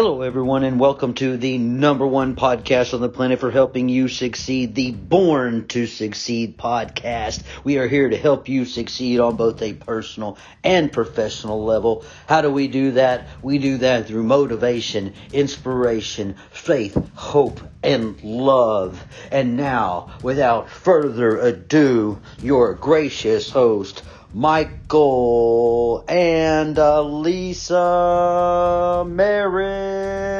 Hello, everyone, and welcome to the number one podcast on the planet for helping you succeed, the Born to Succeed podcast. We are here to help you succeed on both a personal and professional level. How do we do that? We do that through motivation, inspiration, faith, hope, and love. And now, without further ado, your gracious host, Michael and Lisa Merritt.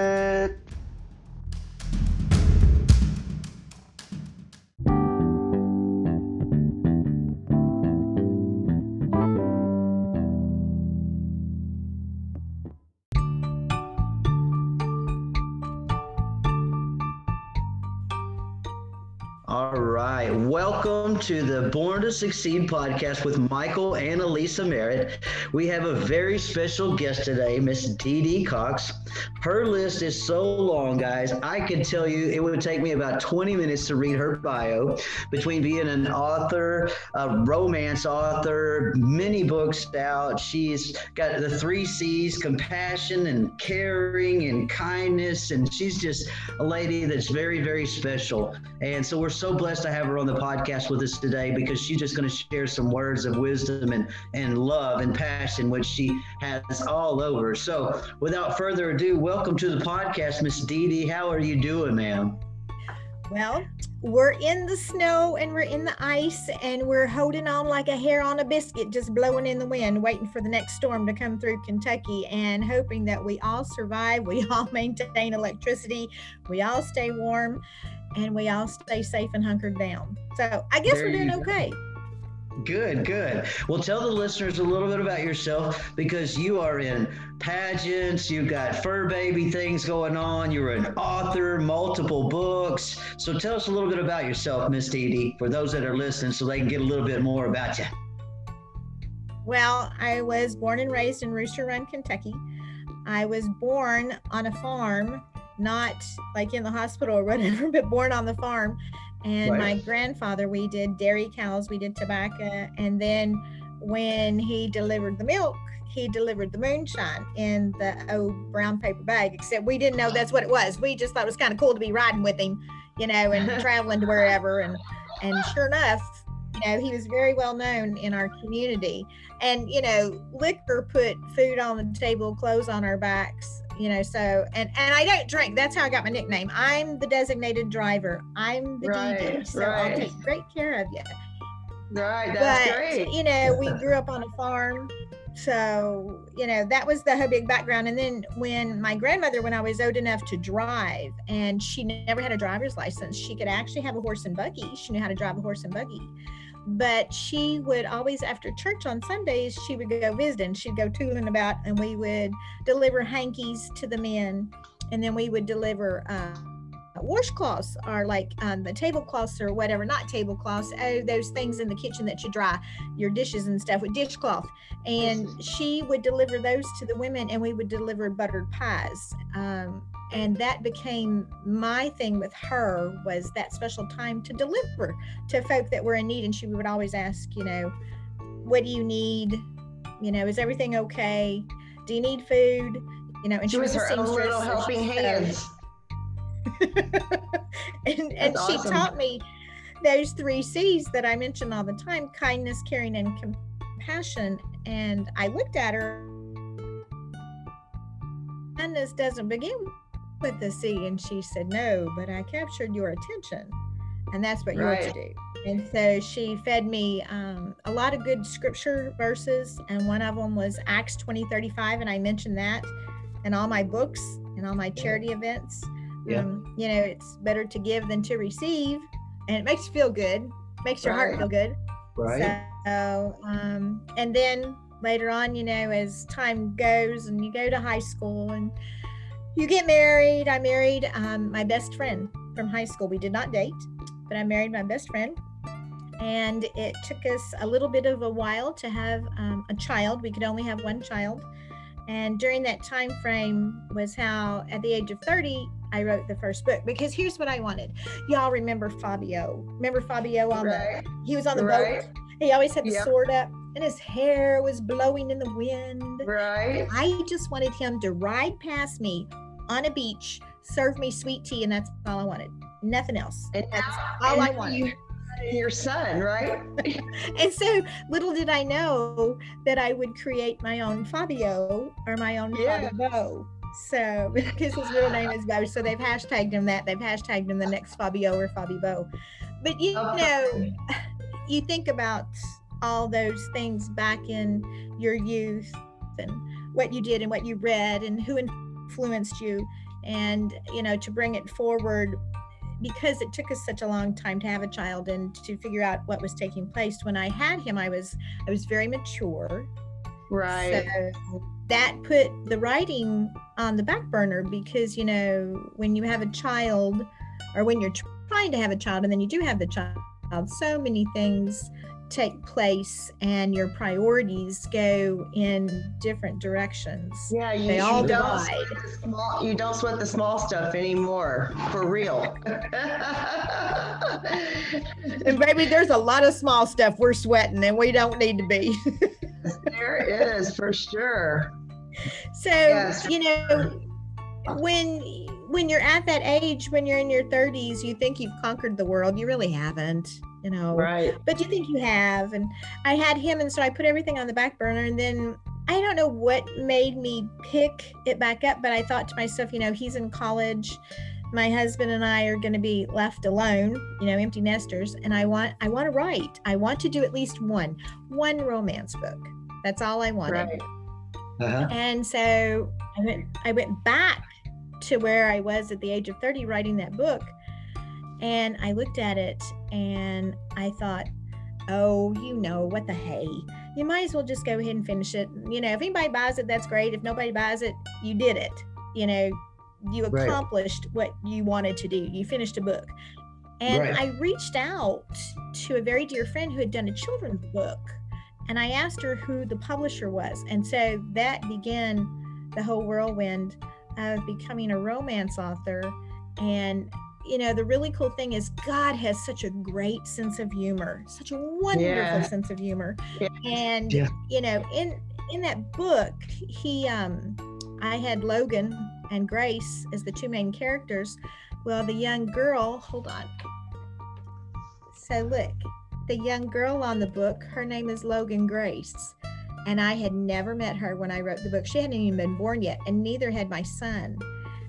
The Born to Succeed podcast with Michael and Elisa Merritt. We have a very special guest today, Miss Dee Dee Cox. Her list is so long, guys. I could tell you it would take me about 20 minutes to read her bio between being an author, a romance author, many books out. She's got the three C's compassion and caring and kindness. And she's just a lady that's very, very special. And so we're so blessed to have her on the podcast with us today because she's just going to share some words of wisdom and, and love and passion, which she has all over. So without further ado, welcome to the podcast, Miss Dee Dee. How are you doing, ma'am? Well, we're in the snow and we're in the ice and we're holding on like a hair on a biscuit, just blowing in the wind, waiting for the next storm to come through Kentucky and hoping that we all survive, we all maintain electricity, we all stay warm, and we all stay safe and hunkered down. So I guess There we're doing okay. go. Good, good. Well, tell the listeners a little bit about yourself because you are in pageants, you've got fur baby things going on, you're an author, multiple books. So tell us a little bit about yourself, Miss Dee Dee, for those that are listening so they can get a little bit more about you. Well, I was born and raised in Rooster Run, Kentucky. I was born on a farm, not like in the hospital or whatever, but born on the farm. And Right. my grandfather, we did dairy cows, we did tobacco. And then when he delivered the milk, he delivered the moonshine in the old brown paper bag, except we didn't know that's what it was. We just thought it was kind of cool to be riding with him, you know, and traveling to wherever. And, and sure enough, you know, he was very well known in our community and you know liquor put food on the table clothes on our backs you know so and and i don't drink. That's how i got my nickname. I'm the designated driver. I'm the Right, DD, so i'll take great care of you Right, that's but great. you know we grew up on a farm so you know that was the whole big background. And then when my grandmother when i was old enough to drive and she never had a driver's license she could actually have a horse and buggy. She knew how to drive a horse and buggy but she would always after church on sundays she would go visiting she'd go tooling about and we would deliver hankies to the men and then we would deliver uh, washcloths or like um, the tablecloths or whatever not tablecloths oh those things in the kitchen that you dry your dishes and stuff with dishcloth. And she would deliver those to the women and we would deliver buttered pies um, and that became my thing with her was that special time to deliver to folk that were in need and she would always ask you know what do you need you know is everything okay do you need food you know and She was a her own little helping hands. and and she awesome. taught me those three C's that I mention all the time kindness, caring, and compassion. And I looked at her. Kindness doesn't begin with the C. And she said, No, but I captured your attention. And that's what you're to do. And so she fed me um, a lot of good scripture verses. And one of them was Acts 20 35. And I mentioned that in all my books and all my charity events. Yeah. Um, you know, it's better to give than to receive. And it makes you feel good, makes your heart feel good. Right? So, um, and then later on, you know, as time goes and you go to high school and you get married, I married um, my best friend from high school. We did not date, but I married my best friend. And it took us a little bit of a while to have um, a child. We could only have one child. And during that time frame was how, at the age of 30, I wrote the first book. Because here's what I wanted. Y'all remember Fabio? Remember Fabio on Right. the? He was on the Right. boat. He always had the sword up, and his hair was blowing in the wind. Right. I just wanted him to ride past me on a beach, serve me sweet tea, and that's all I wanted. Nothing else. And That's all I and wanted. You, your son, right? and so little did I know that I would create my own Fabio or my own Yeah. Fabio. So because his middle name is Bo, so they've hashtagged him that. They've hashtagged him the next Fabio or Fabio. But you Oh, know, you think about all those things back in your youth and what you did and what you read and who influenced you and you know to bring it forward because it took us such a long time to have a child and to figure out what was taking place when i had him i was i was very mature Right. so that put the writing on the back burner because you know when you have a child or when you're trying to have a child and then you do have the child so many things take place and your priorities go in different directions yeah, you, you all don't sweat the small, you don't sweat the small stuff anymore, for real. and baby there's a lot of small stuff we're sweating and we don't need to be there is for sure. So Yes. you know, when when you're at that age, when you're in your 30s, you think you've conquered the world. You really haven't, you know. Right. But you think you have. And I had him, and so I put everything on the back burner. And then I don't know what made me pick it back up, but I thought to myself, you know, he's in college. My husband and I are going to be left alone, you know, empty nesters, and I want I want to write. I want to do at least one one romance book. That's all I wanted. Right. Uh-huh. And so I went I went back to where I was at the age of 30 writing that book. And I looked at it and I thought, oh, you know, what the hey. You might as well just go ahead and finish it. You know, if anybody buys it, that's great. If nobody buys it, you did it. You know, you Right. accomplished what you wanted to do. You finished a book. And Right. I reached out to a very dear friend who had done a children's book and I asked her who the publisher was. And so that began the whole whirlwind of becoming a romance author. And, you know, the really cool thing is God has such a great sense of humor, such a wonderful Yeah. sense of humor. Yeah. And, Yeah. you know, in in that book, he um I had Logan and Grace as the two main characters. Well, the young girl, hold on. So look, the young girl on the book, her name is Logan Grace. And I had never met her when I wrote the book. She hadn't even been born yet, and neither had my son.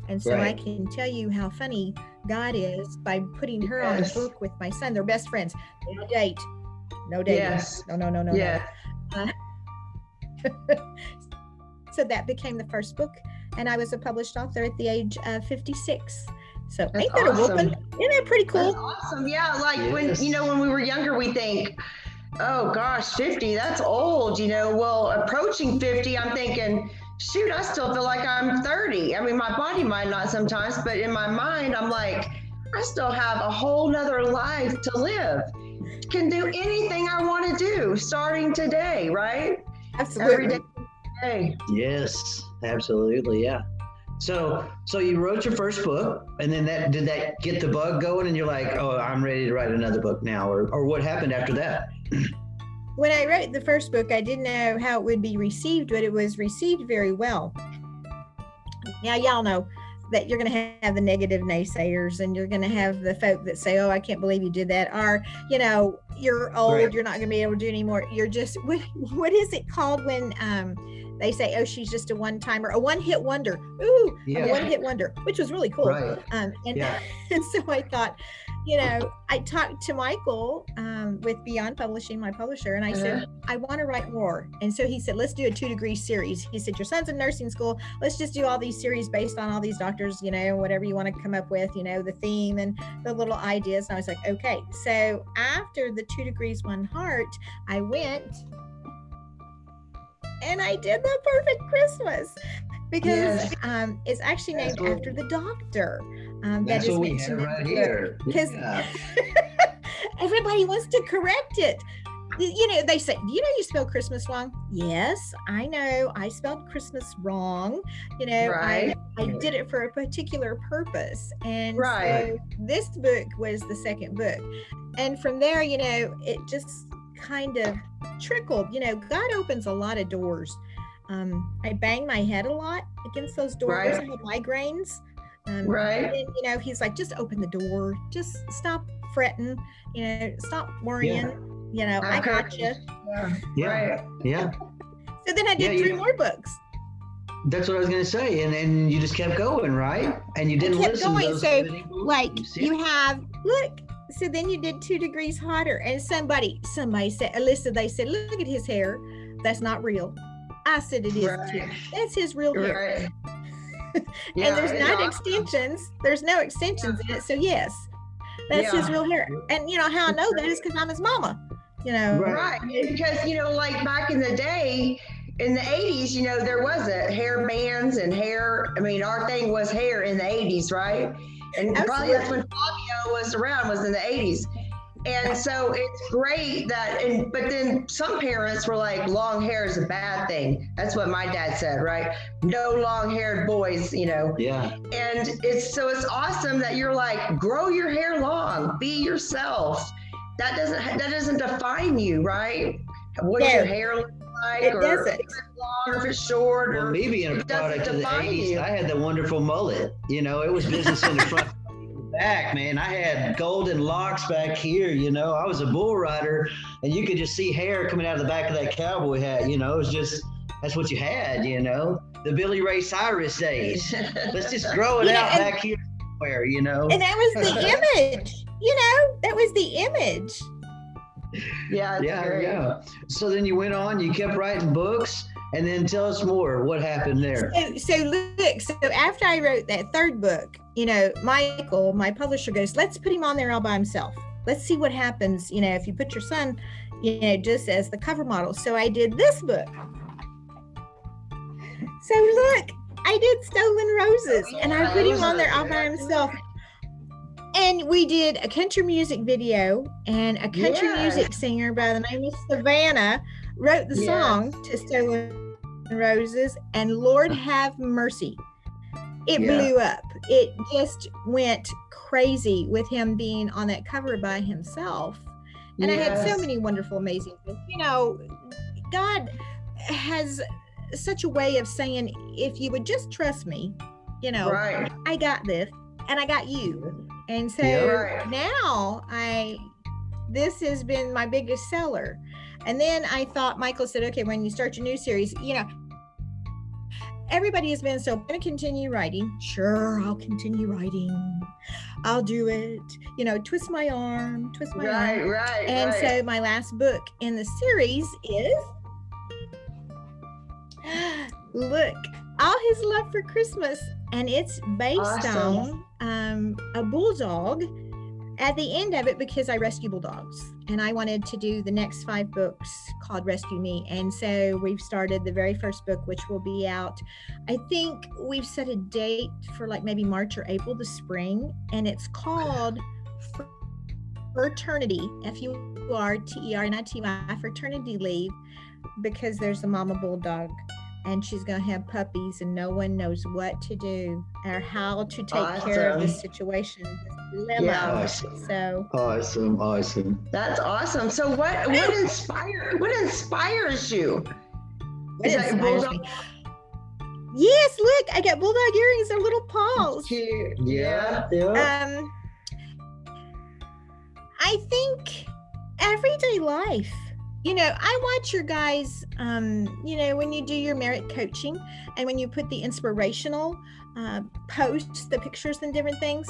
And so Right. I can tell you how funny God is by putting her on a book with my son. They're best friends. No date. No dating. Yes. No, no, no, no, Yeah. no. So that became the first book. And I was a published author at the age of 56. So That's ain't that a awesome. whooping? Isn't that pretty That's cool? awesome. Yeah, like when you know when we were younger, we think, "Oh gosh, 50, that's old." You know, well, approaching 50, I'm thinking, "Shoot, I still feel like I'm 30." I mean, my body might not sometimes, but in my mind, I'm like, I still have a whole nother life to live. Can do anything I want to do starting today, right? Absolutely. Every day. Hey. Yes, absolutely. Yeah. So, so you wrote your first book, and then that did that get the bug going, and you're like, oh, I'm ready to write another book now, or or what happened after that? When I wrote the first book, I didn't know how it would be received, but it was received very well. Now, y'all know that you're going to have the negative naysayers and you're going to have the folk that say, oh, I can't believe you did that. Or, you know, you're old, Right. you're not going to be able to do anymore. You're just, what, what is it called when um, they say, oh, she's just a one timer, a one hit wonder? Ooh, a Yeah. one hit wonder, which was really cool. Right. Um, and, Yeah. and so I thought, you know, I talked to Michael um, with Beyond Publishing, my publisher, and I said, I want to write more. And so he said, let's do a two degree series. He said, Your son's in nursing school. Let's just do all these series based on all these doctors, you know, whatever you want to come up with, you know, the theme and the little ideas. And I was like, okay. So after the two degrees, one heart, I went and I did the perfect Christmas because Yes. um, it's actually named after the doctor. Um, that That's is what we have right here. 'Cause- Yeah. Everybody wants to correct it. You know, they say, Do you know you spelled Christmas wrong? Yes, I know. I spelled Christmas wrong. You know, Right. I, I did it for a particular purpose. And Right. so this book was the second book. And from there, you know, it just kind of trickled. You know, God opens a lot of doors. Um, I banged my head a lot against those doors. Right. I had migraines. Um, Right. And, you know, he's like, just open the door. Just stop fretting. You know, stop worrying. You know, I Okay. got you. Yeah. Yeah. Right. Yeah. So then I did Yeah, you- three more books. That's what I was going to say. And and you just kept going, right? And you didn't kept listen going, to so. Like you have, look. So then you did two degrees hotter, and somebody, somebody said, Alyssa, they said, look at his hair. That's not real. I said it is too. That's his real hair. Right. Yeah, and there's it's not awesome. extensions. There's no extensions in it. So yes, that's his real hair. And you know how I know that is because I'm his mama. You know. Right. Right. Because, you know, like back in the day, in the 80s, you know, there wasn't hair bands and hair. I mean, our thing was hair in the 80s, right? And probably that's when Fabio was around, was in the 80s. And so it's great that, and but then some parents were like, long hair is a bad thing. That's what my dad said, right? No long haired boys, you know. Yeah. And it's so it's awesome that you're like, grow your hair long, be yourself. That doesn't that doesn't define you, right? What does No. your hair look like, It or doesn't. if it's long, or if it's short, Well, or me being a product of the 80s, you. I had the wonderful mullet. You know, it was business in the front. Back, man. I had golden locks back here. You know, I was a bull rider, and you could just see hair coming out of the back of that cowboy hat. You know, it was just that's what you had. You know, the Billy Ray Cyrus days. Let's just grow it You know, out and- back here somewhere. You know. And that was the image. You know, that was the image. yeah, yeah, great. yeah. So then you went on. You kept writing books, and then tell us more. What happened there? So, so look, so after I wrote that third book, you know, Michael, my publisher goes, let's put him on there all by himself. Let's see what happens, you know, if you put your son, you know, just as the cover model. So I did this book. So look, I did Stolen Roses and I put him on there all by himself. And we did a country music video, and a country Yes. music singer by the name of Savannah wrote the Yes. song to Stolen Roses, and Lord uh-huh. have mercy. It Yeah. blew up. It just went crazy with him being on that cover by himself. And I had so many wonderful, amazing things. You know, God has such a way of saying, if you would just trust me, you know, Right. I got this and I got you. And so Yeah. Now I this has been my biggest seller. And then I thought Michael said, okay, when you start your new series, you know, everybody has been so I'm gonna continue writing. Sure, I'll continue writing. I'll do it. You know, twist my arm, twist my Right, arm. right, And right. so my last book in the series is Look, All His Love for Christmas. And it's based Awesome. on um, a bulldog at the end of it because I rescue bulldogs. And I wanted to do the next five books called Rescue Me. And so we've started the very first book, which will be out. I think we've set a date for like maybe March or April, the spring. And it's called Furternity, F U R T E R N I T Y, Furternity Leave, because there's a mama bulldog and she's going to have puppies and no one knows what to do or how to take care of the situation, this dilemma. Yeah. Awesome. So, Awesome. Awesome. That's awesome. So what what inspires what inspires you? what Is that inspires bulldog? me? Yes, look, I got bulldog earrings, they're little paws. Cute. Yeah. Yeah. Um, I think everyday life. You know, I watch your guys. Um, you know, when you do your merit coaching and when you put the inspirational uh, posts, the pictures and different things.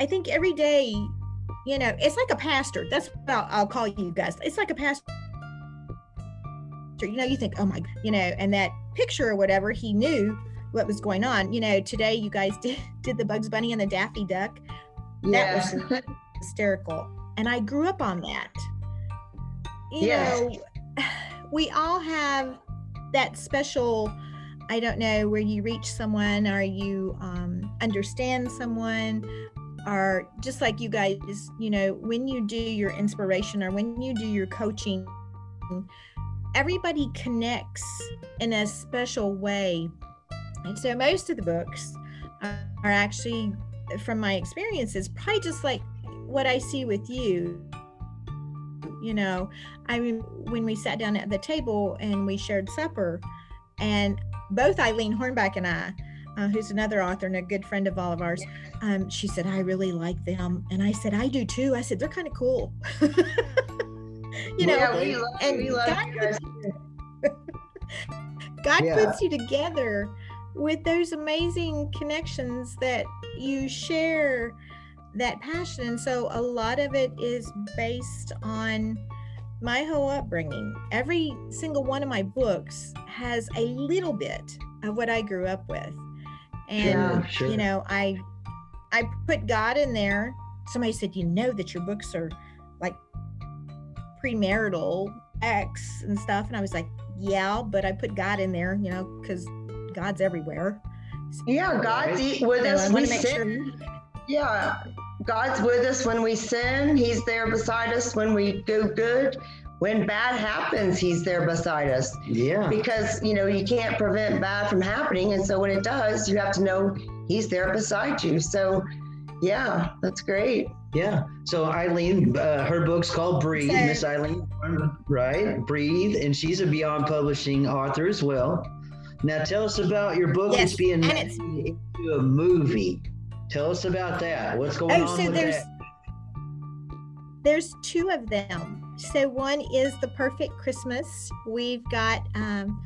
I think every day, you know, it's like a pastor. That's what I'll, I'll call you guys. It's like a pastor. You know, you think, oh my, you know, and that picture or whatever, he knew what was going on. You know, today you guys did, did the Bugs Bunny and the Daffy Duck. That hysterical. And I grew up on that. You Yes. know, we all have that special, I don't know, where you reach someone or you um, understand someone, or just like you guys, you know, when you do your inspiration or when you do your coaching, everybody connects in a special way. And so most of the books are are actually from my experiences, probably just like what I see with you. You know, I mean, when we sat down at the table and we shared supper, And both Eileen Hornback and I, uh, who's another author and a good friend of all of ours, um, she said, I really like them. And I said, I do too. I said, they're kind of cool. you know, yeah, we love, and we love God you guys. God Yeah. puts you together with those amazing connections that you share that passion. And so a lot of it is based on my whole upbringing. Every single one of my books has a little bit of what I grew up with. And Sure, sure. you know, I I put God in there. Somebody said, "You know that your books are like premarital X and stuff." And I was like, "Yeah, but I put God in there, you know, because God's everywhere." Yeah, God's Right. with So us. want We to sin. sure. Yeah, God's with us when we sin. He's there beside us when we do good. When bad happens, He's there beside us Yeah. because you know you can't prevent bad from happening, and so when it does, you have to know He's there beside you. So, yeah, that's great. Yeah. So Eileen, uh, her book's called Breathe. So- Miss Eileen, right? Breathe, and she's a Beyond Publishing author as well. Now, tell us about your book. Yes, it's being and made it's- into a movie. Tell us about that. What's going Oh, on so there's that? there's two of them. So one is the perfect Christmas. We've got um,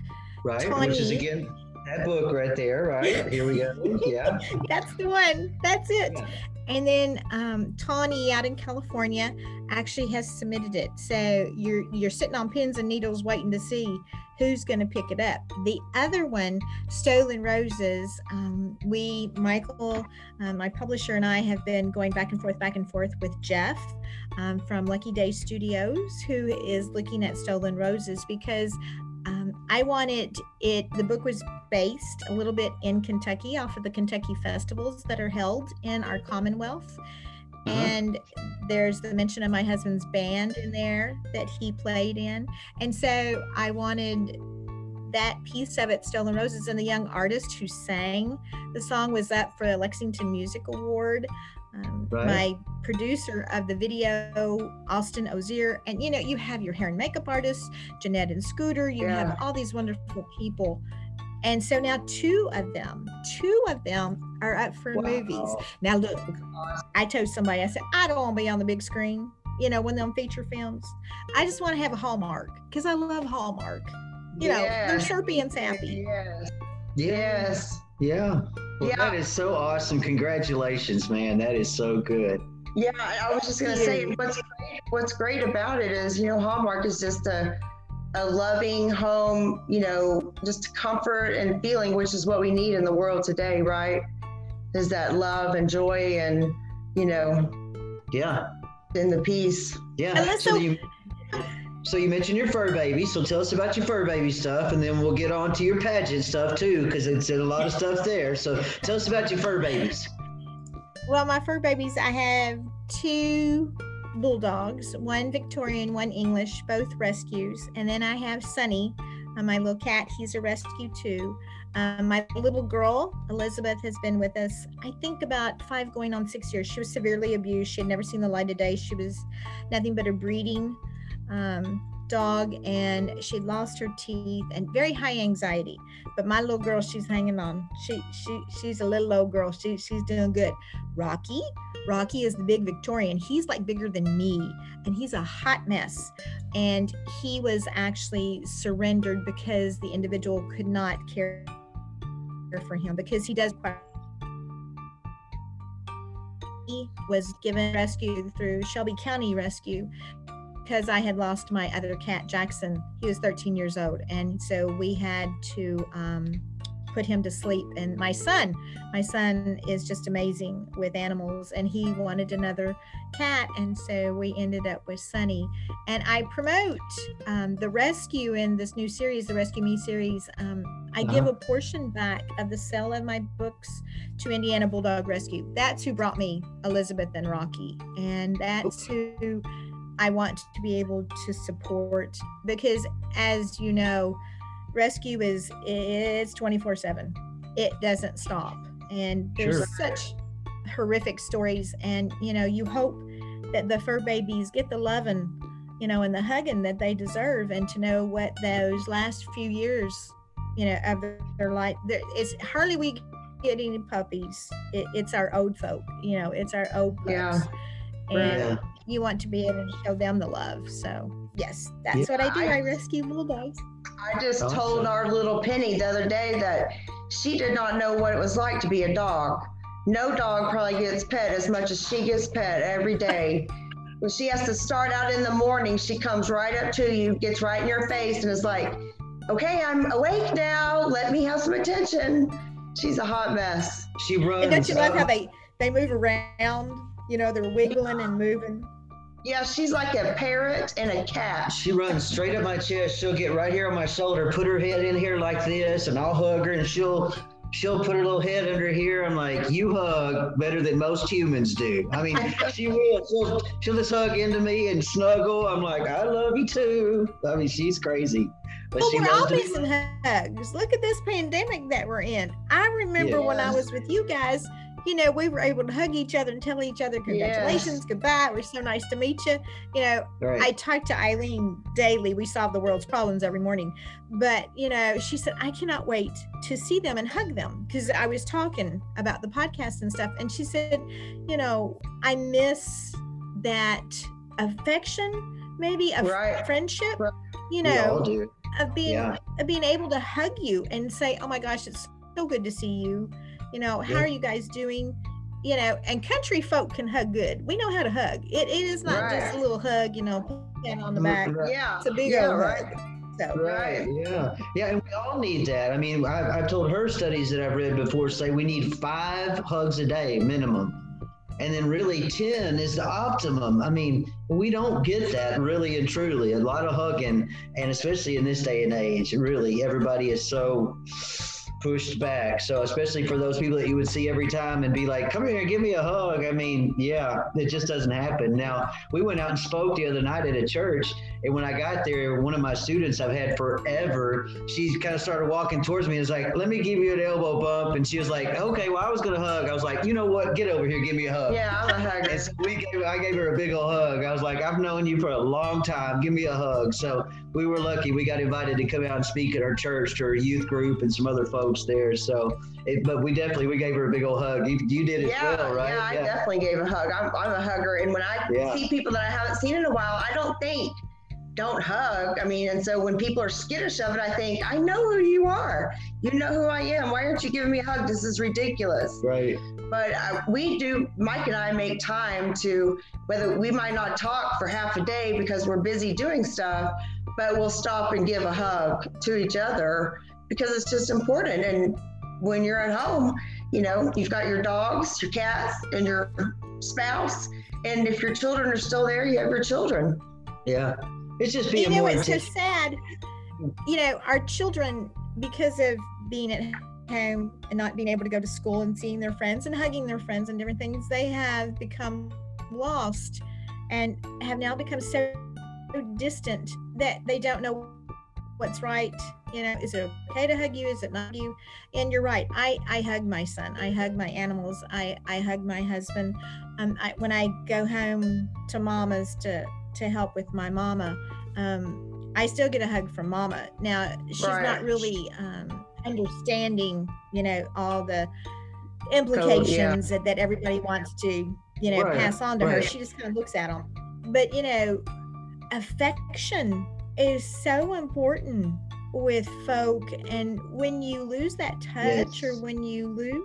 Right, which is again that book right there. Right here we go. Yeah. that's the one. That's it. Yeah. And then um, Tawny out in California actually has submitted it. So you're you're sitting on pins and needles waiting to see who's going to pick it up. The other one, Stolen Roses, um, we Michael, um, my publisher, and I have been going back and forth, back and forth with Jeff um, from Lucky Day Studios, who is looking at Stolen Roses because. Um, I wanted it. The book was based a little bit in Kentucky, off of the Kentucky festivals that are held in our Commonwealth. Uh-huh. And there's the mention of my husband's band in there that he played in. And so I wanted that piece of it, Stolen Roses, and the young artist who sang the song was up for a Lexington Music Award. Um, Right. My producer of the video, Austin Ozier, and you know, you have your hair and makeup artist, Jeanette and Scooter, you Yeah. have all these wonderful people. And so now two of them, two of them are up for movies. Now look, I told somebody, I said, I don't want to be on the big screen, you know, when them feature films. I just want to have a Hallmark because I love Hallmark. You know, they're chirpy and sappy. Yes. Yes. Yeah. Well, Yeah. that is so awesome. Congratulations, man. That is so good. Yeah, I I was just gonna say what's great, what's great about it is you know Hallmark is just a a loving home, you know, just comfort and feeling, which is what we need in the world today, right? Is that love and joy and you know, Yeah. in the peace. Yeah. And let's So so- you, so you mentioned your fur baby. So tell us about your fur baby stuff, and then we'll get on to your pageant stuff too, because it's a lot of stuff there. So tell us about your fur babies. Well, my fur babies, I have two bulldogs, one Victorian, one English, both rescues. And then I have Sunny, uh, my little cat. He's a rescue too. Um, my little girl, Elizabeth, has been with us, I think, about five going on six years. She was severely abused. She had never seen the light of day. She was nothing but a breeding um, dog, and she lost her teeth and very high anxiety. But my little girl, she's hanging on. She she she's a little old girl. She she's doing good. Rocky, Rocky is the big Victorian. He's like bigger than me, and he's a hot mess. And he was actually surrendered because the individual could not care for him because he does quite. He was given rescue through Shelby County Rescue because I had lost my other cat, Jackson. He was 13 years old. And so we had to um, put him to sleep. And my son, my son is just amazing with animals and he wanted another cat. And so we ended up with Sunny. And I promote um, the rescue in this new series, the Rescue Me series. Um, I give Uh-huh. a portion back of the sale of my books to Indiana Bulldog Rescue. That's who brought me Elizabeth and Rocky. And that's who I want to be able to support because as you know, rescue is it's 24/7. It doesn't stop. And there's Sure. such horrific stories and you know, you hope that the fur babies get the loving, you know, and the hugging that they deserve and to know what those last few years you know, of their life. There, it's hardly we get any puppies. It, it's our old folk, you know, it's our old pups. Yeah. And Yeah. you want to be able to show them the love. So yes, that's Yeah, what I do. I- I rescue little dogs. I just Awesome. told our little Penny the other day that she did not know what it was like to be a dog. No dog probably gets pet as much as she gets pet every day. when she has to start out in the morning, she comes right up to you, gets right in your face, and is like, Okay, I'm awake now. Let me have some attention. She's a hot mess. She runs. And don't you love how uh, they they move around? You know, they're wiggling and moving. Yeah, she's like a parrot and a cat. She runs straight up my chest. She'll get right here on my shoulder, put her head in here like this, and I'll hug her, and she'll she'll put her little head under here. I'm like, you hug better than most humans do. I mean, she will. She'll, she'll just hug into me and snuggle. I'm like, I love you too. I mean, she's crazy, but Well, she we're loves all to be- missing hugs. Look at this pandemic that we're in. I remember when I was with you guys, you know, we were able to hug each other and tell each other congratulations, goodbye. It was so nice to meet you. You know, Right. I talked to Eileen daily. We solve the world's problems every morning. But, you know, she said, I cannot wait to see them and hug them because I was talking about the podcast and stuff. And she said, you know, I miss that affection, maybe a Right. friendship, Right. you know, of being Yeah. of being able to hug you and say, "Oh my gosh, it's so good to see you." You know, how are you guys doing? You know, and country folk can hug good. We know how to hug. It, it is not just a little hug, you know, pat on the back. Right. Yeah. It's a big yeah, old right. hug. So Right. Yeah. Yeah. And we all need that. I mean, I've, I've told her studies that I've read before say we need five hugs a day minimum. And then really 10 is the optimum. I mean, we don't get that really and truly. A lot of hugging, and especially in this day and age, really, everybody is so pushed back. So, especially for those people that you would see every time and be like, come here, give me a hug. I mean, yeah, it just doesn't happen. Now, we went out and spoke the other night at a church, and when I got there, one of my students I've had forever, she kind of started walking towards me and was like, let me give you an elbow bump. And she was like, okay, well, I was going to hug. I was like, you know what? Get over here, give me a hug. Yeah, I'm a hugger. And so we gave, I gave her a big old hug. I was like, I've known you for a long time. Give me a hug. So we were lucky. We got invited to come out and speak at our church to our youth group and some other folks there. So, it, but we definitely we gave her a big old hug. You, you did as yeah, well, right? yeah, I definitely gave a hug. I'm, I'm a hugger, and when I Yeah. see people that I haven't seen in a while, I don't think don't hug. I mean, and so when people are skittish of it, I think I know who you are. You know who I am. Why aren't you giving me a hug? This is ridiculous. Right. But uh, we do. Mike and I make time to whether we might not talk for half a day because we're busy doing stuff, but we'll stop and give a hug to each other because it's just important. And when you're at home, you know, you've got your dogs, your cats, and your spouse. And if your children are still there, you have your children. Yeah. It's just being you know, it's so sad. You know, our children, because of being at home and not being able to go to school and seeing their friends and hugging their friends and different things, they have become lost and have now become so distant that they don't know what's right. You know, is it okay to hug you? Is it not you? And you're right. I I hug my son. I hug my animals. I I hug my husband. Um, I, when I go home to mama's to to help with my mama, um, I still get a hug from mama. Now she's not really um, understanding, you know, all the implications that, that everybody wants to, you know, Right, pass on to her. She just kind of looks at them. But you know, affection is so important with folk, and when you lose that touch or when you lose.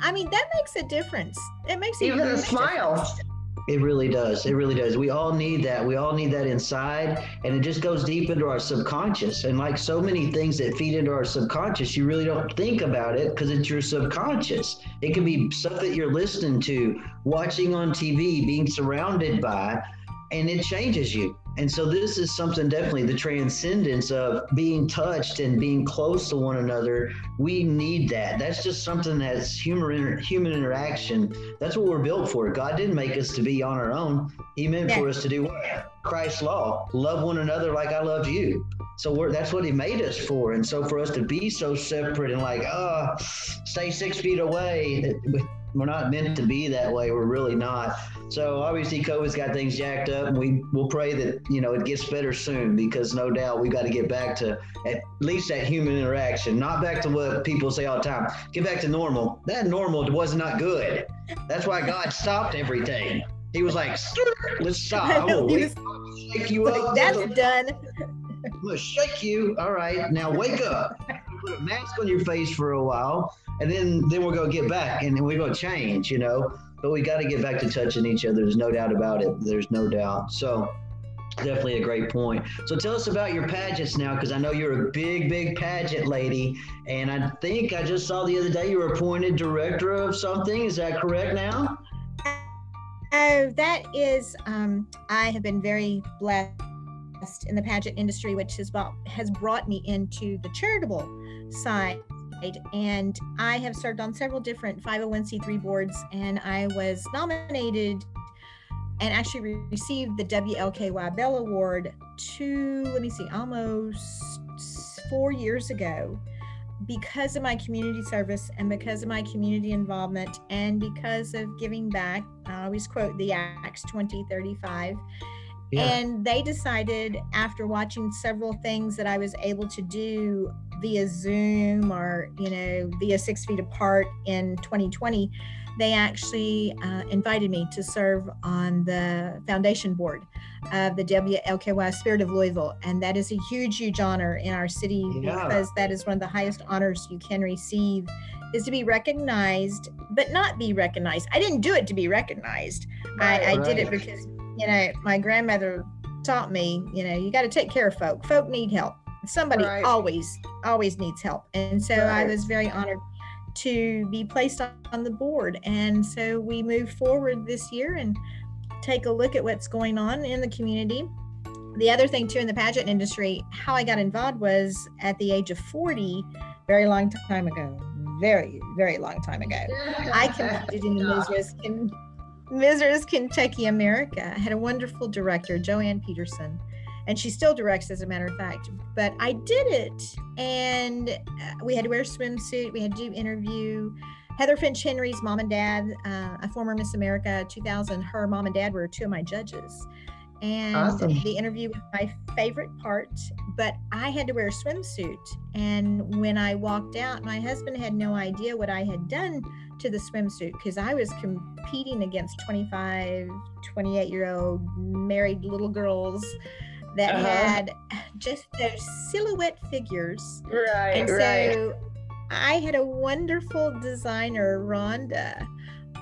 I mean that makes a difference. It makes Even a smile. difference. It really does. It really does. We all need that. We all need that inside. And it just goes deep into our subconscious. And like so many things that feed into our subconscious, you really don't think about it because it's your subconscious. It could be stuff that you're listening to, watching on TV, being surrounded by, and it changes you. And so this is something definitely the transcendence of being touched and being close to one another. We need that. That's just something that's human inter- human interaction that's what we're built for. God didn't make us to be on our own. He meant for us to do what? Christ's law. Love one another like I love you. So we're, that's what he made us for. And so for us to be so separate and like, oh, stay six feet away, we're not meant to be that way. We're really not. So obviously, COVID's got things jacked up, and we will pray that you know it gets better soon because no doubt we got to get back to at least that human interaction, not back to what people say all the time. Get back to normal. That normal was not good. That's why God stopped everything. He was like, "Let's stop. Oh, I'm gonna wake, shake you up. that's done. I'm gonna shake you. All right, now wake up. Put a mask on your face for a while, and then then we're gonna get back, and we're gonna change, you know. But we got to get back to touching each other. There's no doubt about it. There's no doubt. So definitely a great point. So tell us about your pageants now, because I know you're a big, big pageant lady, and I think I just saw the other day you were appointed director of something. Is that correct now? Oh, that is, um, I have been very blessed in the pageant industry, which has brought, has brought me into the charitable side. And I have served on several different 501c3 boards, and I was nominated and actually re- received the WLKY Bell Award two, let me see, almost four years ago because of my community service and because of my community involvement and because of giving back. I always quote the Acts 2035. And they decided after watching several things that I was able to do via Zoom or, you know, via six feet apart in 2020, they actually uh, invited me to serve on the foundation board of the WLKY Spirit of Louisville. And that is a huge, huge honor in our city Yeah. because that is one of the highest honors you can receive is to be recognized, but not be recognized. I didn't do it to be recognized. I, I did it because, you know, my grandmother taught me, you know, you got to take care of folk. Folk need help. Somebody Right. always, always needs help. And so I was very honored to be placed on, the board. And so we move forward this year and take a look at what's going on in the community. The other thing, too, in the pageant industry, how I got involved was at the age of 40, very long time ago. Very, very long time ago. I competed in the Miss Miss Kentucky America. I had a wonderful director, Joanne Peterson, and she still directs, as a matter of fact. But I did it, and uh, we had to wear a swimsuit. We had to interview. Heather French Henry's mom and dad, uh, a former Miss America 2000, her mom and dad were two of my judges. And Awesome. the interview was my favorite part, but I had to wear a swimsuit. And when I walked out, my husband had no idea what I had done to the swimsuit because I was competing against 25, 28 year old married little girls that Uh-huh. had just those silhouette figures. Right, And right. so I had a wonderful designer, Rhonda,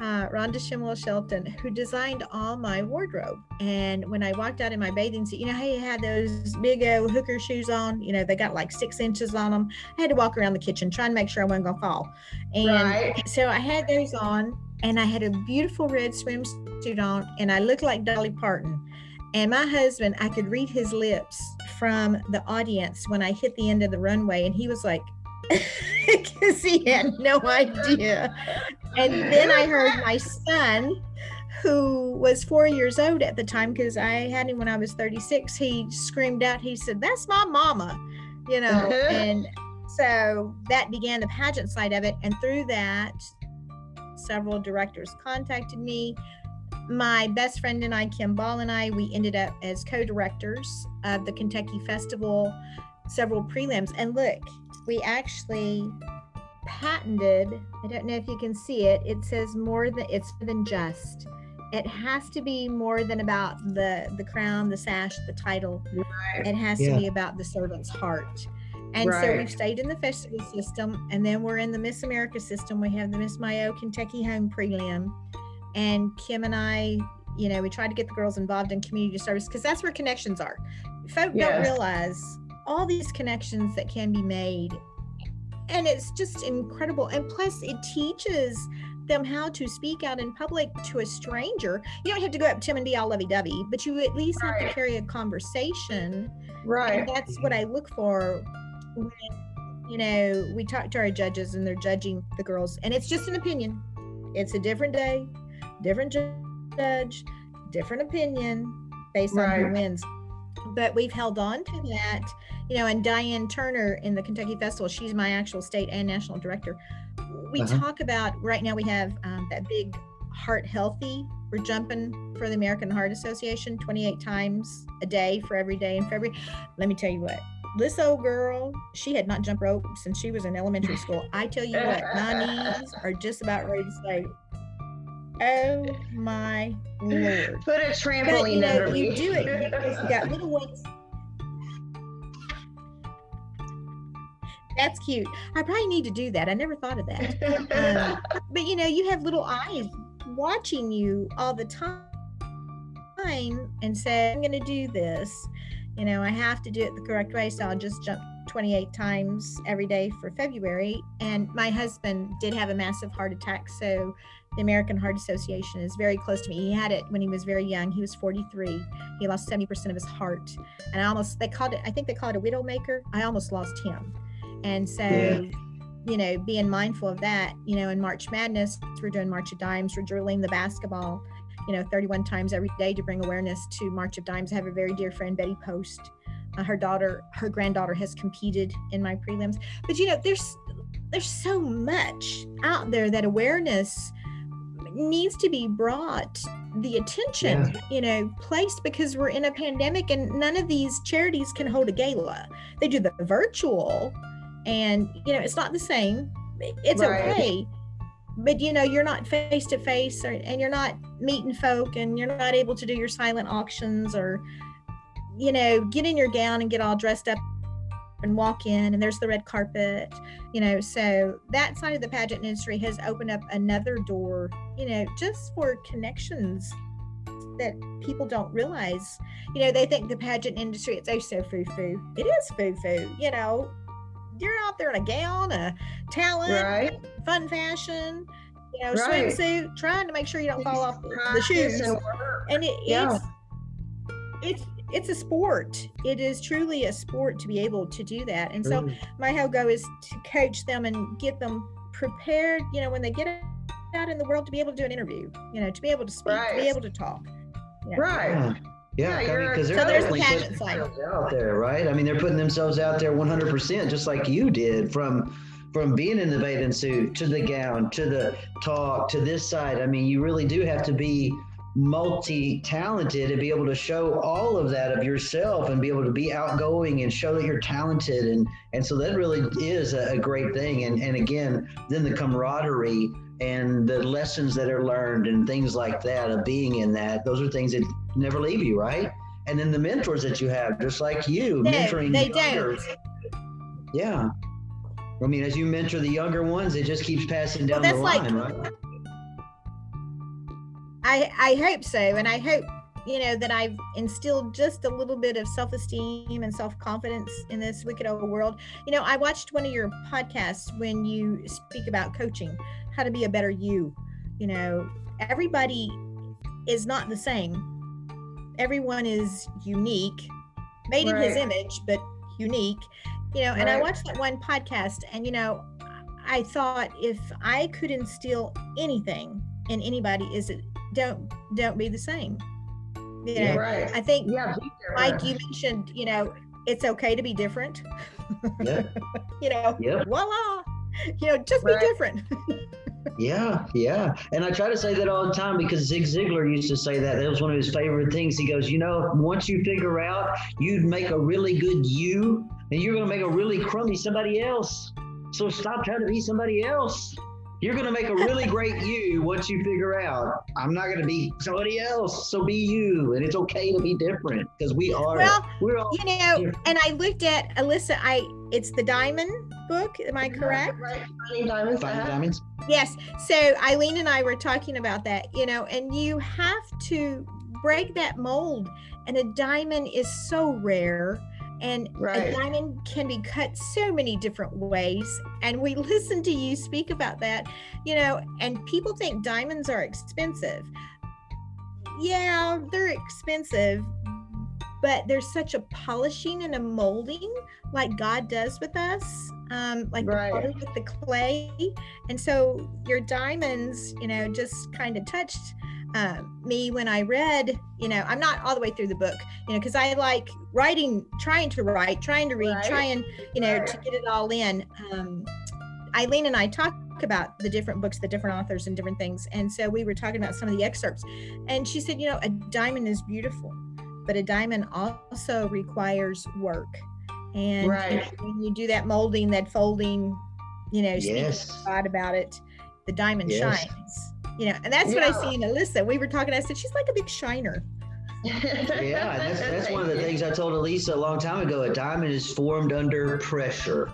uh, Rhonda Shimwell Shelton, who designed all my wardrobe. And when I walked out in my bathing suit, you know how you had those big old hooker shoes on? You know, they got like six inches on them. I had to walk around the kitchen trying to make sure I wasn't going to fall. And Right. so I had those on, and I had a beautiful red swimsuit on, and I looked like Dolly Parton. And my husband, I could read his lips from the audience when I hit the end of the runway, and he was like, because he had no idea. And then I heard my son, who was four years old at the time, because I had him when I was 36, he screamed out, he said, That's my mama, you know. and so that began the pageant side of it. And through that, several directors contacted me. My best friend and I, Kim Ball and I, we ended up as co directors of the Kentucky Festival, several prelims. And look, we actually patented, I don't know if you can see it, it says more than it's more than just. It has to be more than about the the crown, the sash, the title. Right. It has Yeah. to be about the servant's heart. And so we've stayed in the festival system, and then we're in the Miss America system. We have the Miss My Old Kentucky Home Prelim, and Kim and I, you know, we try to get the girls involved in community service because that's where connections are. Folk don't realize all these connections that can be made, and it's just incredible. And plus, it teaches them how to speak out in public to a stranger. You don't have to go up to them and be all lovey-dovey, but you at least have to carry a conversation Right. and that's what I look for when you know we talk to our judges and they're judging the girls, and it's just an opinion. It's a different day, different judge, different opinion based on who wins. but we've held on to that, you know. And Diane Turner in the Kentucky Festival, she's my actual state and national director. We Uh-huh. talk about right now. We have um, that big Heart Healthy. We're jumping for the American Heart Association 28 times a day for every day in February. Let me tell you what. This old girl, she had not jumped rope since she was in elementary school. I tell you what, my knees are just about ready to say, "Oh my lord!" Put a But trampoline you know, under you me. do it you got little weights. That's cute. I probably need to do that. I never thought of that. Um, but you know, you have little eyes watching you all the time and say, I'm going to do this. You know, I have to do it the correct way. So I'll just jump 28 times every day for February. And my husband did have a massive heart attack. So the American Heart Association is very close to me. He had it when he was very young. He was 43. He lost 70% of his heart. And I almost, they called it, I think they called it a widow maker. I almost lost him. And so, Yeah. you know, being mindful of that, you know, in March Madness, we're doing March of Dimes, we're drilling the basketball, you know, 31 times every day to bring awareness to March of Dimes. I have a very dear friend, Betty Post. Uh, her daughter, her granddaughter has competed in my prelims. But, you know, there's, there's so much out there that awareness needs to be brought the attention you know placed because we're in a pandemic and none of these charities can hold a gala they do the virtual and you know it's not the same it's Right. okay but you know you're not face to face and you're not meeting folk and you're not able to do your silent auctions or you know get in your gown and get all dressed up and walk in and there's the red carpet you know so that side of the pageant industry has opened up another door you know just for connections that people don't realize you know they think the pageant industry it's oh so foo-foo it is foo-foo you know you're out there in a gown a talent right? fun fashion you know Right. swimsuit trying to make sure you don't fall off the, the shoes and and it, Yeah. it's it's it's a sport it is truly a sport to be able to do that and so my whole goal is to coach them and get them prepared you know when they get out in the world to be able to do an interview you know to be able to speak to be able to talk Yeah. Right. Yeah. Yeah, Yeah, you're- because they're So there's the definitely pageant putting side. themselves out there, right? I mean, they're putting themselves out there 100%, just like you did, from from being in the bathing suit to the gown to the talk to this side. I mean, you really do have to be multi-talented to be able to show all of that of yourself and be able to be outgoing and show that you're talented. And and so that really is a, a great thing. And and again then the camaraderie and the lessons that are learned and things like that of being in that those are things that never leave you right? And then the mentors that you have just like you No, mentoring they younger- yeah. I mean as you mentor the younger ones it just keeps passing down Well, the that's like- line right I, I hope so. And I hope, you know, that I've instilled just a little bit of self esteem and self confidence in this wicked old world. You know, I watched one of your podcasts when you speak about coaching, how to be a better you. You know, everybody is not the same, everyone is unique, made in his image, but unique. You know, and I watched that one podcast, and, you know, I thought if I could instill anything in anybody, is it don't don't be the same. You know, Yeah. Right. I think Yeah. Mike, you mentioned, you know, it's okay to be different. yeah you know, Yep. voila. You know, just be different. Yeah, yeah. And I try to say that all the time because Zig Ziglar used to say that. That was one of his favorite things. He goes, You know, once you figure out you'd make a really good you, and you're going to make a really crummy somebody else. So stop trying to be somebody else. You're going to make a really great you once you figure out I'm not going to be somebody else. So be you. And it's okay to be different because we are. Well, we're all. you know, Yeah. and I looked at Alyssa, I it's the diamond book, am I correct? Right. Finding diamonds. Finding uh-huh. diamonds. Yes. So Eileen and I were talking about that, you know, and you have to break that mold. And a diamond is so rare. And a diamond can be cut so many different ways. And we listen to you speak about that, you know, and people think diamonds are expensive. Yeah, they're expensive, but there's such a polishing and a molding like God does with us, um, like Right. the with the clay. And so your diamonds, you know, just kind of touched. Um, me when I read, you know, I'm not all the way through the book, you know, because I like writing, trying to write, trying to read, Right. trying, you know, Right. to get it all in. Um, Eileen and I talk about the different books, the different authors, and different things. And so we were talking about some of the excerpts. And she said, you know, a diamond is beautiful, but a diamond also requires work. And Right. when you do that molding, that folding, you know, speaking Yes. God about it, the diamond Yes. shines. You know, and that's what I see in Alyssa. We were talking, I said, she's like a big shiner. Yeah, that's that's one of the things I told Elisa a long time ago. A diamond is formed under pressure.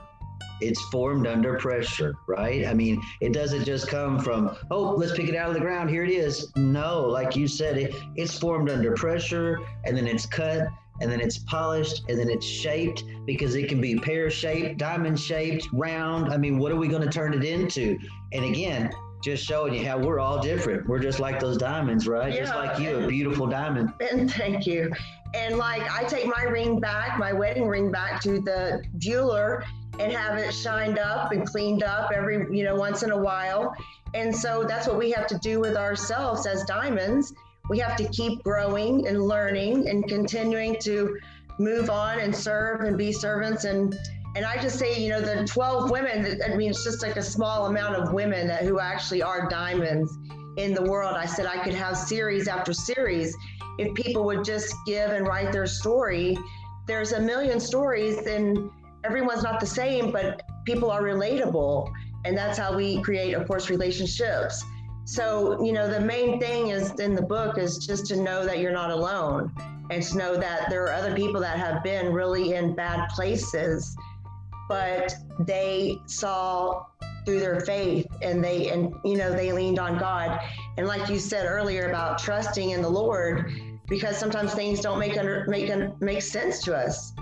It's formed under pressure, right? I mean, it doesn't just come from, oh, let's pick it out of the ground. Here it is. No, like you said, it, it's formed under pressure and then it's cut and then it's polished and then it's shaped because it can be pear shaped, diamond shaped, round. I mean, what are we going to turn it into? And again, just showing you how we're all different. We're just like those diamonds, right? Just like you, a beautiful diamond. And thank you. And like I take my ring back, my wedding ring back to the jeweler and have it shined up and cleaned up every, you know, once in a while. And so that's what we have to do with ourselves as diamonds. We have to keep growing and learning and continuing to move on and serve and be servants and and I just say, you know, the 12 women, I mean, it's just like a small amount of women that, who actually are diamonds in the world. I said I could have series after series if people would just give and write their story. There's a million stories, and everyone's not the same, but people are relatable. And that's how we create, of course, relationships. So, you know, the main thing is in the book is just to know that you're not alone and to know that there are other people that have been really in bad places, but they saw through their faith and they and you know they leaned on God. And like you said earlier about trusting in the Lord, because sometimes things don't make under make make sense to us.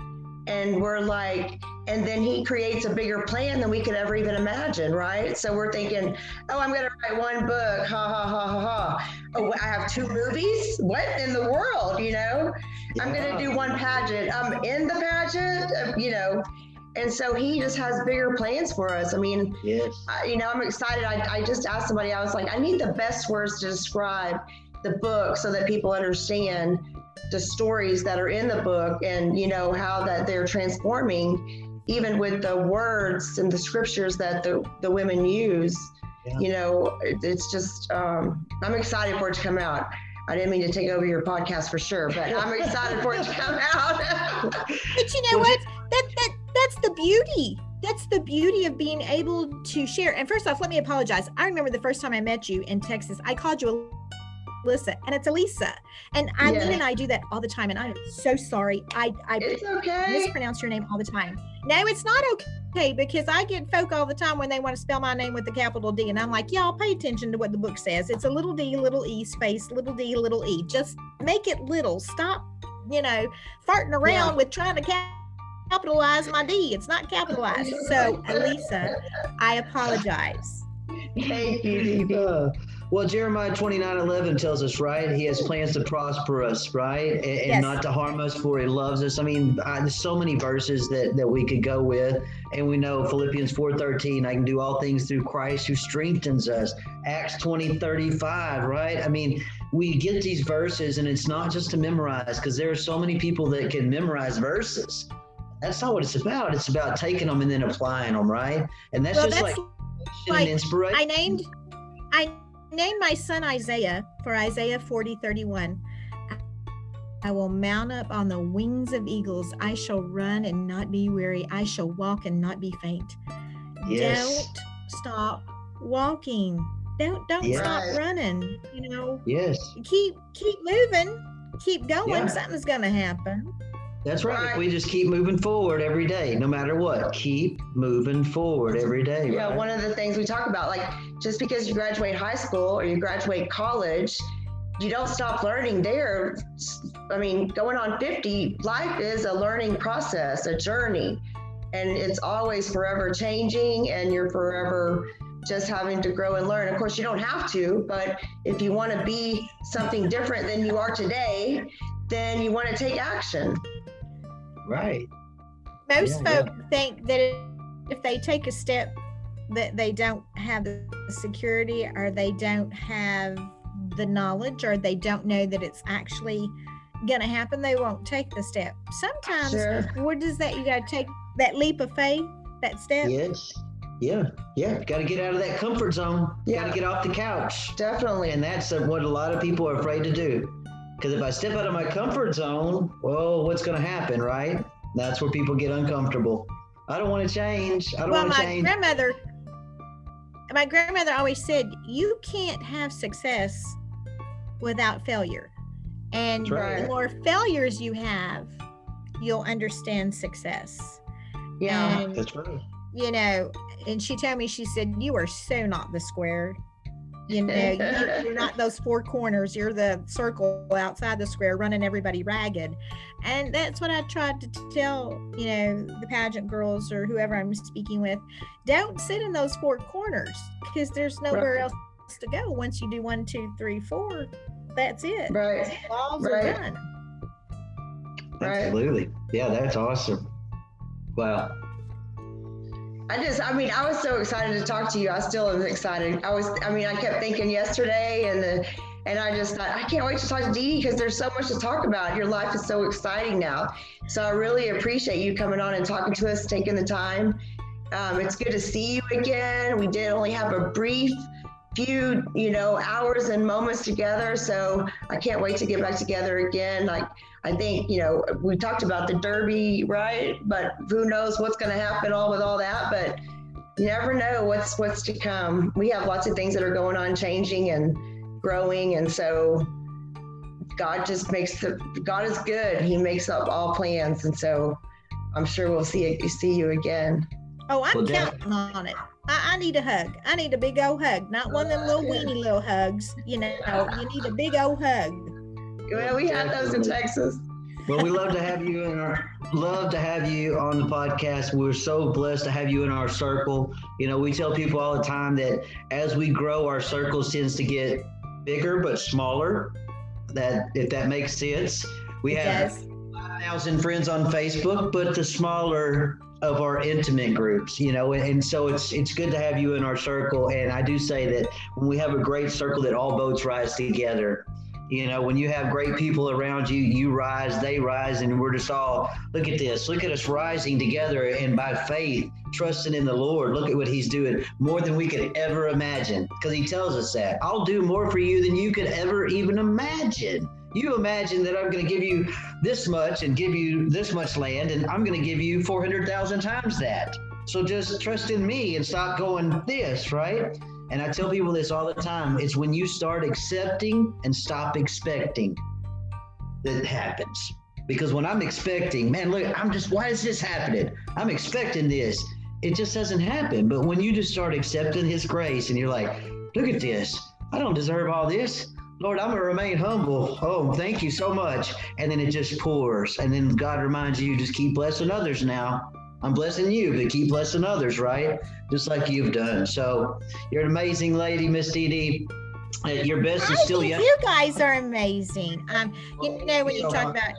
And we're like, and then he creates a bigger plan than we could ever even imagine, right? So we're thinking, oh, I'm gonna write one book, ha ha ha ha ha. Oh, I have two movies? What in the world? You know? I'm gonna do one pageant. I'm in the pageant, you know. And so he just has bigger plans for us. I mean, Yes. I, you know, I'm excited. I, I just asked somebody, I was like, I need the best words to describe the book so that people understand the stories that are in the book and, you know, how that they're transforming, even with the words and the scriptures that the, the women use. Yeah. You know, it, it's just, um, I'm excited for it to come out. I didn't mean to take over your podcast for sure, but I'm excited for it to come out. But you know what? That that that's the beauty. That's the beauty of being able to share. And first off, let me apologize. I remember the first time I met you in Texas. I called you Alyssa, and it's Elisa. And Eileen Yeah. and I do that all the time. And I'm so sorry. I I okay. mispronounce your name all the time. No, it's not okay because I get folk all the time when they want to spell my name with a capital D, and I'm like, y'all pay attention to what the book says. It's a little d, little e, space, little d, little e. Just make it little. Stop, you know, farting around Yeah. with trying to cap- capitalize my D. It's not capitalized. So, Elisa, I apologize. Thank you. Uh, well, Jeremiah 29 11 tells us, right? He has plans to prosper us, right? And, and Yes. not to harm us, for he loves us. I mean, I, there's so many verses that, that we could go with. And we know Philippians 4 13, I can do all things through Christ who strengthens us. Acts 20 35, right? I mean, we get these verses, and it's not just to memorize, because there are so many people that can memorize verses. That's not what it's about. It's about taking them and then applying them, right? And that's Well, just that's like, like- inspiration. I named I named my son Isaiah for Isaiah 40 31. I will mount up on the wings of eagles. I shall run and not be weary. I shall walk and not be faint. Yes. Don't stop walking. Don't don't Yeah. stop running. You know, yes. keep keep moving. Keep going. Yeah. Something's gonna happen. That's right. If we just keep moving forward every day, no matter what, keep moving forward every day. Yeah, right? one of the things we talk about, like just because you graduate high school or you graduate college, you don't stop learning there. I mean, going on 50, life is a learning process, a journey, and it's always forever changing, and you're forever just having to grow and learn. Of course, you don't have to, but if you want to be something different than you are today, then you want to take action. Right. Most Yeah, folk think that if they take a step that they don't have the security or they don't have the knowledge or they don't know that it's actually going to happen, they won't take the step. Sometimes, Sure. does that? You got to take that leap of faith, that step. Yes. Yeah. Yeah. Got to get out of that comfort zone. You Got to get off the couch. Definitely. And that's what a lot of people are afraid to do. Because if I step out of my comfort zone, well, what's going to happen, right? That's where people get uncomfortable. I don't want to change. I don't well, want to change. Well, my grandmother, my grandmother always said, you can't have success without failure. And right. the more failures you have, you'll understand success. Yeah. And, That's right. you know, and she told me, she said, you are so not the square. You know, you- you're not those four corners. You're the circle outside the square, running everybody ragged. And that's what I tried to tell, you know, the pageant girls or whoever I'm speaking with. Don't sit in those four corners because there's nowhere Right. else to go. Once you do one, two, three, four, that's it. Right. Walls Right. are done. Right. Absolutely. Yeah, that's awesome. Wow. I just, I mean, I was so excited to talk to you. I still am excited. I was, I mean, I kept thinking yesterday and the, and I just thought, I can't wait to talk to Dee Dee because there's so much to talk about. Your life is so exciting now. So I really appreciate you coming on and talking to us, taking the time. Um, it's good to see you again. We did only have a brief few, you know, hours and moments together. So I can't wait to get back together again. Like, I think, you know, we talked about the Derby, right? But who knows what's going to happen all with all that. But you never know what's what's to come. We have lots of things that are going on, changing and growing, and so God just makes the God is good. He makes up all plans, and so I'm sure we'll see see you again. Oh, I'm Well, Dad- counting on it. I, I need a hug. I need a big old hug, not one of them little weeny little hugs. You know, you need a big old hug. Well, we had those in Texas. Well, we love to have you in our love to have you on the podcast. We're so blessed to have you in our circle. You know, we tell people all the time that as we grow, our circle tends to get bigger but smaller. That if that makes sense. We It have does. 5,000 friends on Facebook, but the smaller of our intimate groups, you know, and, and so it's it's good to have you in our circle. And I do say that when we have a great circle, that all boats rise together. You know, when you have great people around you, you rise, they rise, and we're just all look at this, look at us rising together, and by faith, trusting in the Lord. Look at what He's doing more than we could ever imagine, because He tells us that I'll do more for you than you could ever even imagine. You imagine that I'm going to give you this much and give you this much land, and I'm going to give you 400,000 times that. So just trust in me and stop going this, right? And I tell people this all the time. It's when you start accepting and stop expecting that happens. Because when I'm expecting, man, look, I'm just, why is this happening? I'm expecting this. It just doesn't happen. But when you just start accepting His grace and you're like, look at this, I don't deserve all this. Lord, I'm going to remain humble. Oh, thank you so much. And then it just pours. And then God reminds you, just keep blessing others now. I'm blessing you, but keep blessing others, right? Just like you've done. So you're an amazing lady, Miss Dee Dee. Uh, your best I is still think yet. you guys are amazing. Um, you know, when you talk about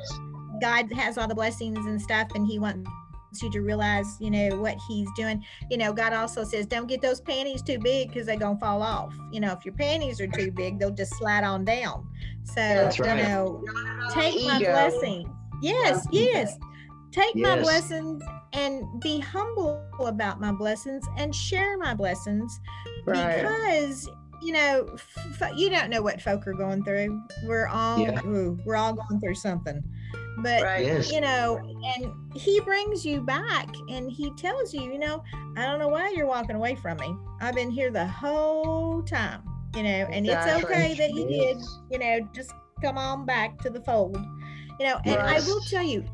God has all the blessings and stuff, and He wants you to realize, you know, what He's doing. You know, God also says, don't get those panties too big because they're gonna fall off. You know, if your panties are too big, they'll just slide on down. So, right. you know, take my Ego. blessings. Yes, yes. Take my blessings and be humble about my blessings and share my blessings Right. because you know f- you don't know what folk are going through we're all Yeah. ooh, we're all going through something but Right. Yes. you know and he brings you back and he tells you you know i don't know why you're walking away from me i've been here the whole time you know and Exactly. it's okay that you did you know just come on back to the fold you know and i will tell you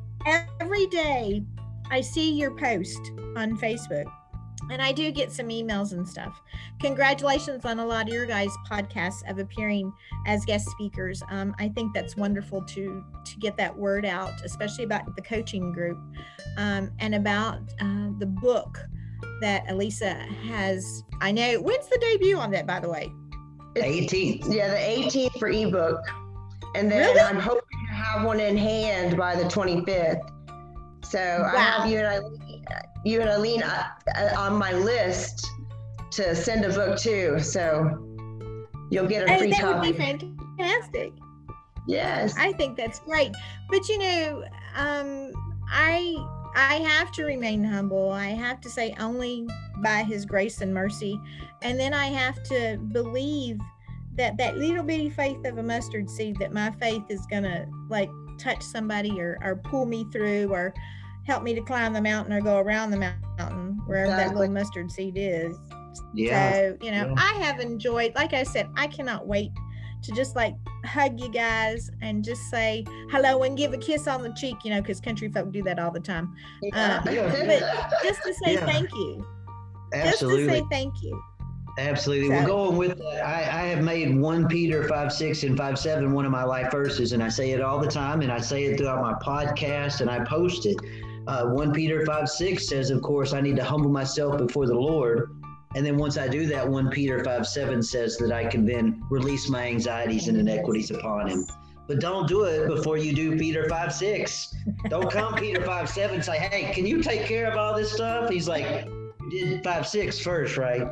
every day i see your post on facebook and i do get some emails and stuff congratulations on a lot of your guys podcasts of appearing as guest speakers um, i think that's wonderful to to get that word out especially about the coaching group um, and about uh, the book that elisa has i know when's the debut on that by the way 18th. Yeah, the 18th for ebook. And then Really? I'm hoping have one in hand by the 25th. So I have you and Eileen, you and Eileen uh, on my list to send a book to. So You'll get a Oh, free that would be fantastic. Yes. I think that's great. But you know, um, I I have to remain humble. I have to say only by His grace and mercy, and then I have to believe that that little bitty faith of a mustard seed that my faith is gonna like touch somebody or or pull me through or help me to climb the mountain or go around the mountain wherever that little mustard seed is. Yeah. So, you know, yeah. I have enjoyed, like I said, I cannot wait to just like hug you guys and just say hello and give a kiss on the cheek, you know, because country folk do that all the time. Yeah. Uh, yeah. Just to say thank you. Absolutely. Just to say thank you. Absolutely. So- Well, going with that, I, I have made 1 Peter 5 6 and 5 7 one of my life verses, and I say it all the time, and I say it throughout my podcast, and I post it. Uh, 1 Peter 5 6 says, of course, I need to humble myself before the Lord. And then once I do that, 1 Peter 5 7 says that I can then release my anxieties and inequities upon Him. But don't do it before you do Peter 5 6. Don't come Peter 5 7 and say, hey, can you take care of all this stuff? He's like, you did 5 6 first, right?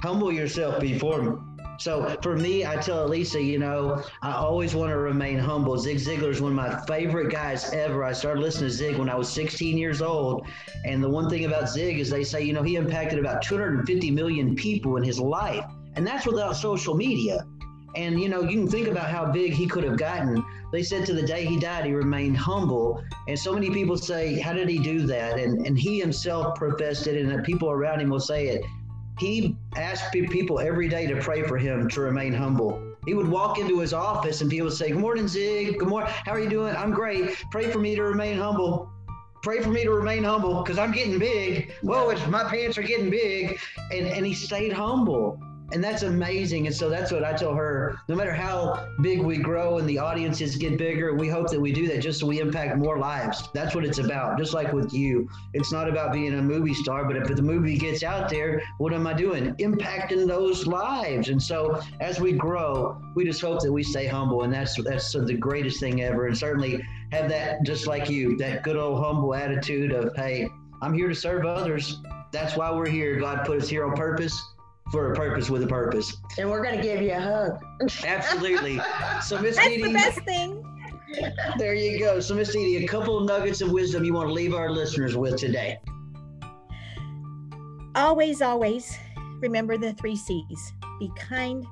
Humble yourself before me. So for me, I tell Elisa, you know, I always want to remain humble. Zig Ziglar is one of my favorite guys ever. I started listening to Zig when I was 16 years old. And the one thing about Zig is they say, you know, he impacted about 250 million people in his life. And that's without social media. And, you know, you can think about how big he could have gotten. They said to the day he died, he remained humble. And so many people say, how did he do that? And, and he himself professed it, and the people around him will say it he asked people every day to pray for him to remain humble. He would walk into his office and people would say, Good morning, Zig. Good morning. How are you doing? I'm great. Pray for me to remain humble. Pray for me to remain humble because I'm getting big. Whoa, it's, my pants are getting big. And, and he stayed humble. And that's amazing. And so that's what I tell her. No matter how big we grow and the audiences get bigger, we hope that we do that just so we impact more lives. That's what it's about. Just like with you, it's not about being a movie star, but if the movie gets out there, what am I doing? Impacting those lives. And so as we grow, we just hope that we stay humble, and that's that's the greatest thing ever. And certainly have that, just like you, that good old humble attitude of, hey, I'm here to serve others. That's why we're here. God put us here on purpose for a purpose with a purpose. And we're going to give you a hug. Absolutely. So Miss That's Dee the best thing. there you go. So Miss Dee Dee, a couple of nuggets of wisdom you want to leave our listeners with today. Always, always remember the three C's be kind,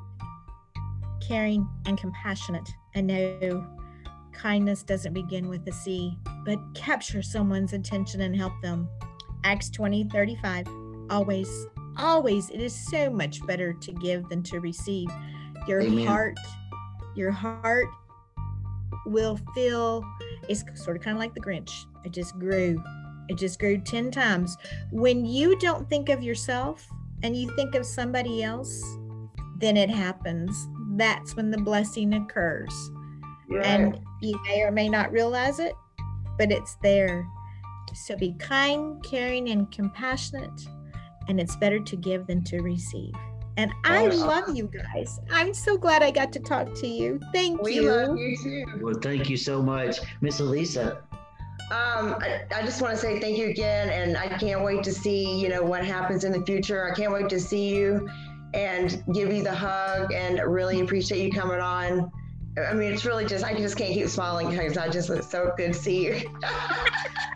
caring, and compassionate. And no, kindness doesn't begin with a C, but capture someone's attention and help them. Acts 20 35. Always, always, it is so much better to give than to receive. Your Amen. heart, your heart will feel, it's sort of kind of like the Grinch. It just grew. It just grew 10 times. When you don't think of yourself and you think of somebody else, then it happens. That's when the blessing occurs. And you may or may not realize it, but it's there. So be kind, caring, and compassionate. And it's better to give than to receive. And I Awesome. love you guys. I'm so glad I got to talk to you. Thank we you. love you too. Well, thank you so much, Miss Elisa. Um, I, I just want to say thank you again, and I can't wait to see you know what happens in the future. I can't wait to see you and give you the hug, and really appreciate you coming on. I mean, it's really just I just can't keep smiling because I just it's so good to see you.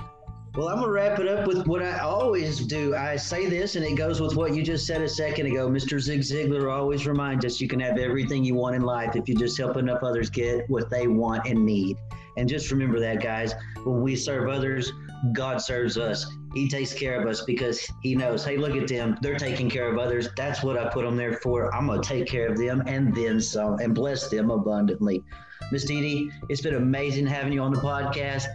Well, I'm gonna wrap it up with what I always do. I say this, and it goes with what you just said a second ago. Mr. Zig Ziglar always reminds us you can have everything you want in life if you just help enough others get what they want and need. And just remember that, guys. When we serve others, God serves us. He takes care of us because He knows. Hey, look at them; they're taking care of others. That's what I put them there for. I'm gonna take care of them and then some, and bless them abundantly. Miss Dee Dee, it's been amazing having you on the podcast.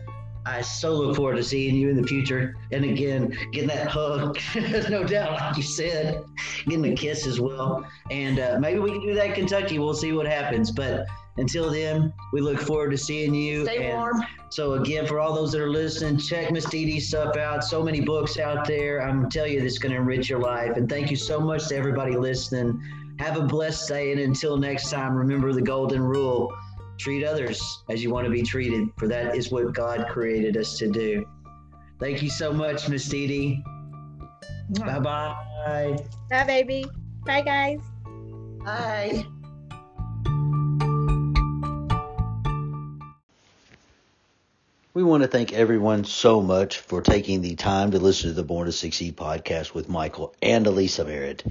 I so look forward to seeing you in the future. And again, getting that hug, no doubt, like you said, getting a kiss as well. And uh, maybe we can do that in Kentucky. We'll see what happens. But until then, we look forward to seeing you. Stay And warm. So again, for all those that are listening, check Miss Dee Dee's stuff out. So many books out there. I'm tell you, this is going to enrich your life. And thank you so much to everybody listening. Have a blessed day. And until next time, remember the golden rule treat others as you want to be treated, for that is what God created us to do. Thank you so much, Miss Dee Dee. Bye bye. Bye, baby. Bye, guys. Bye. We want to thank everyone so much for taking the time to listen to the Born to Succeed podcast with Michael and Elisa Merritt.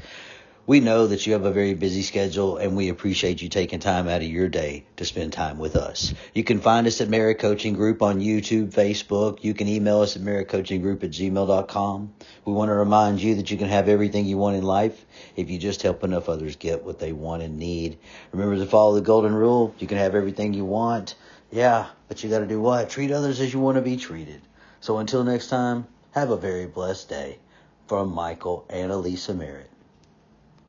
We know that you have a very busy schedule and we appreciate you taking time out of your day to spend time with us. You can find us at Merritt Coaching Group on YouTube, Facebook. You can email us at merrittcoachinggroup at gmail.com. We want to remind you that you can have everything you want in life if you just help enough others get what they want and need. Remember to follow the golden rule. You can have everything you want. Yeah, but you got to do what? Treat others as you want to be treated. So until next time, have a very blessed day. From Michael and Elisa Merritt.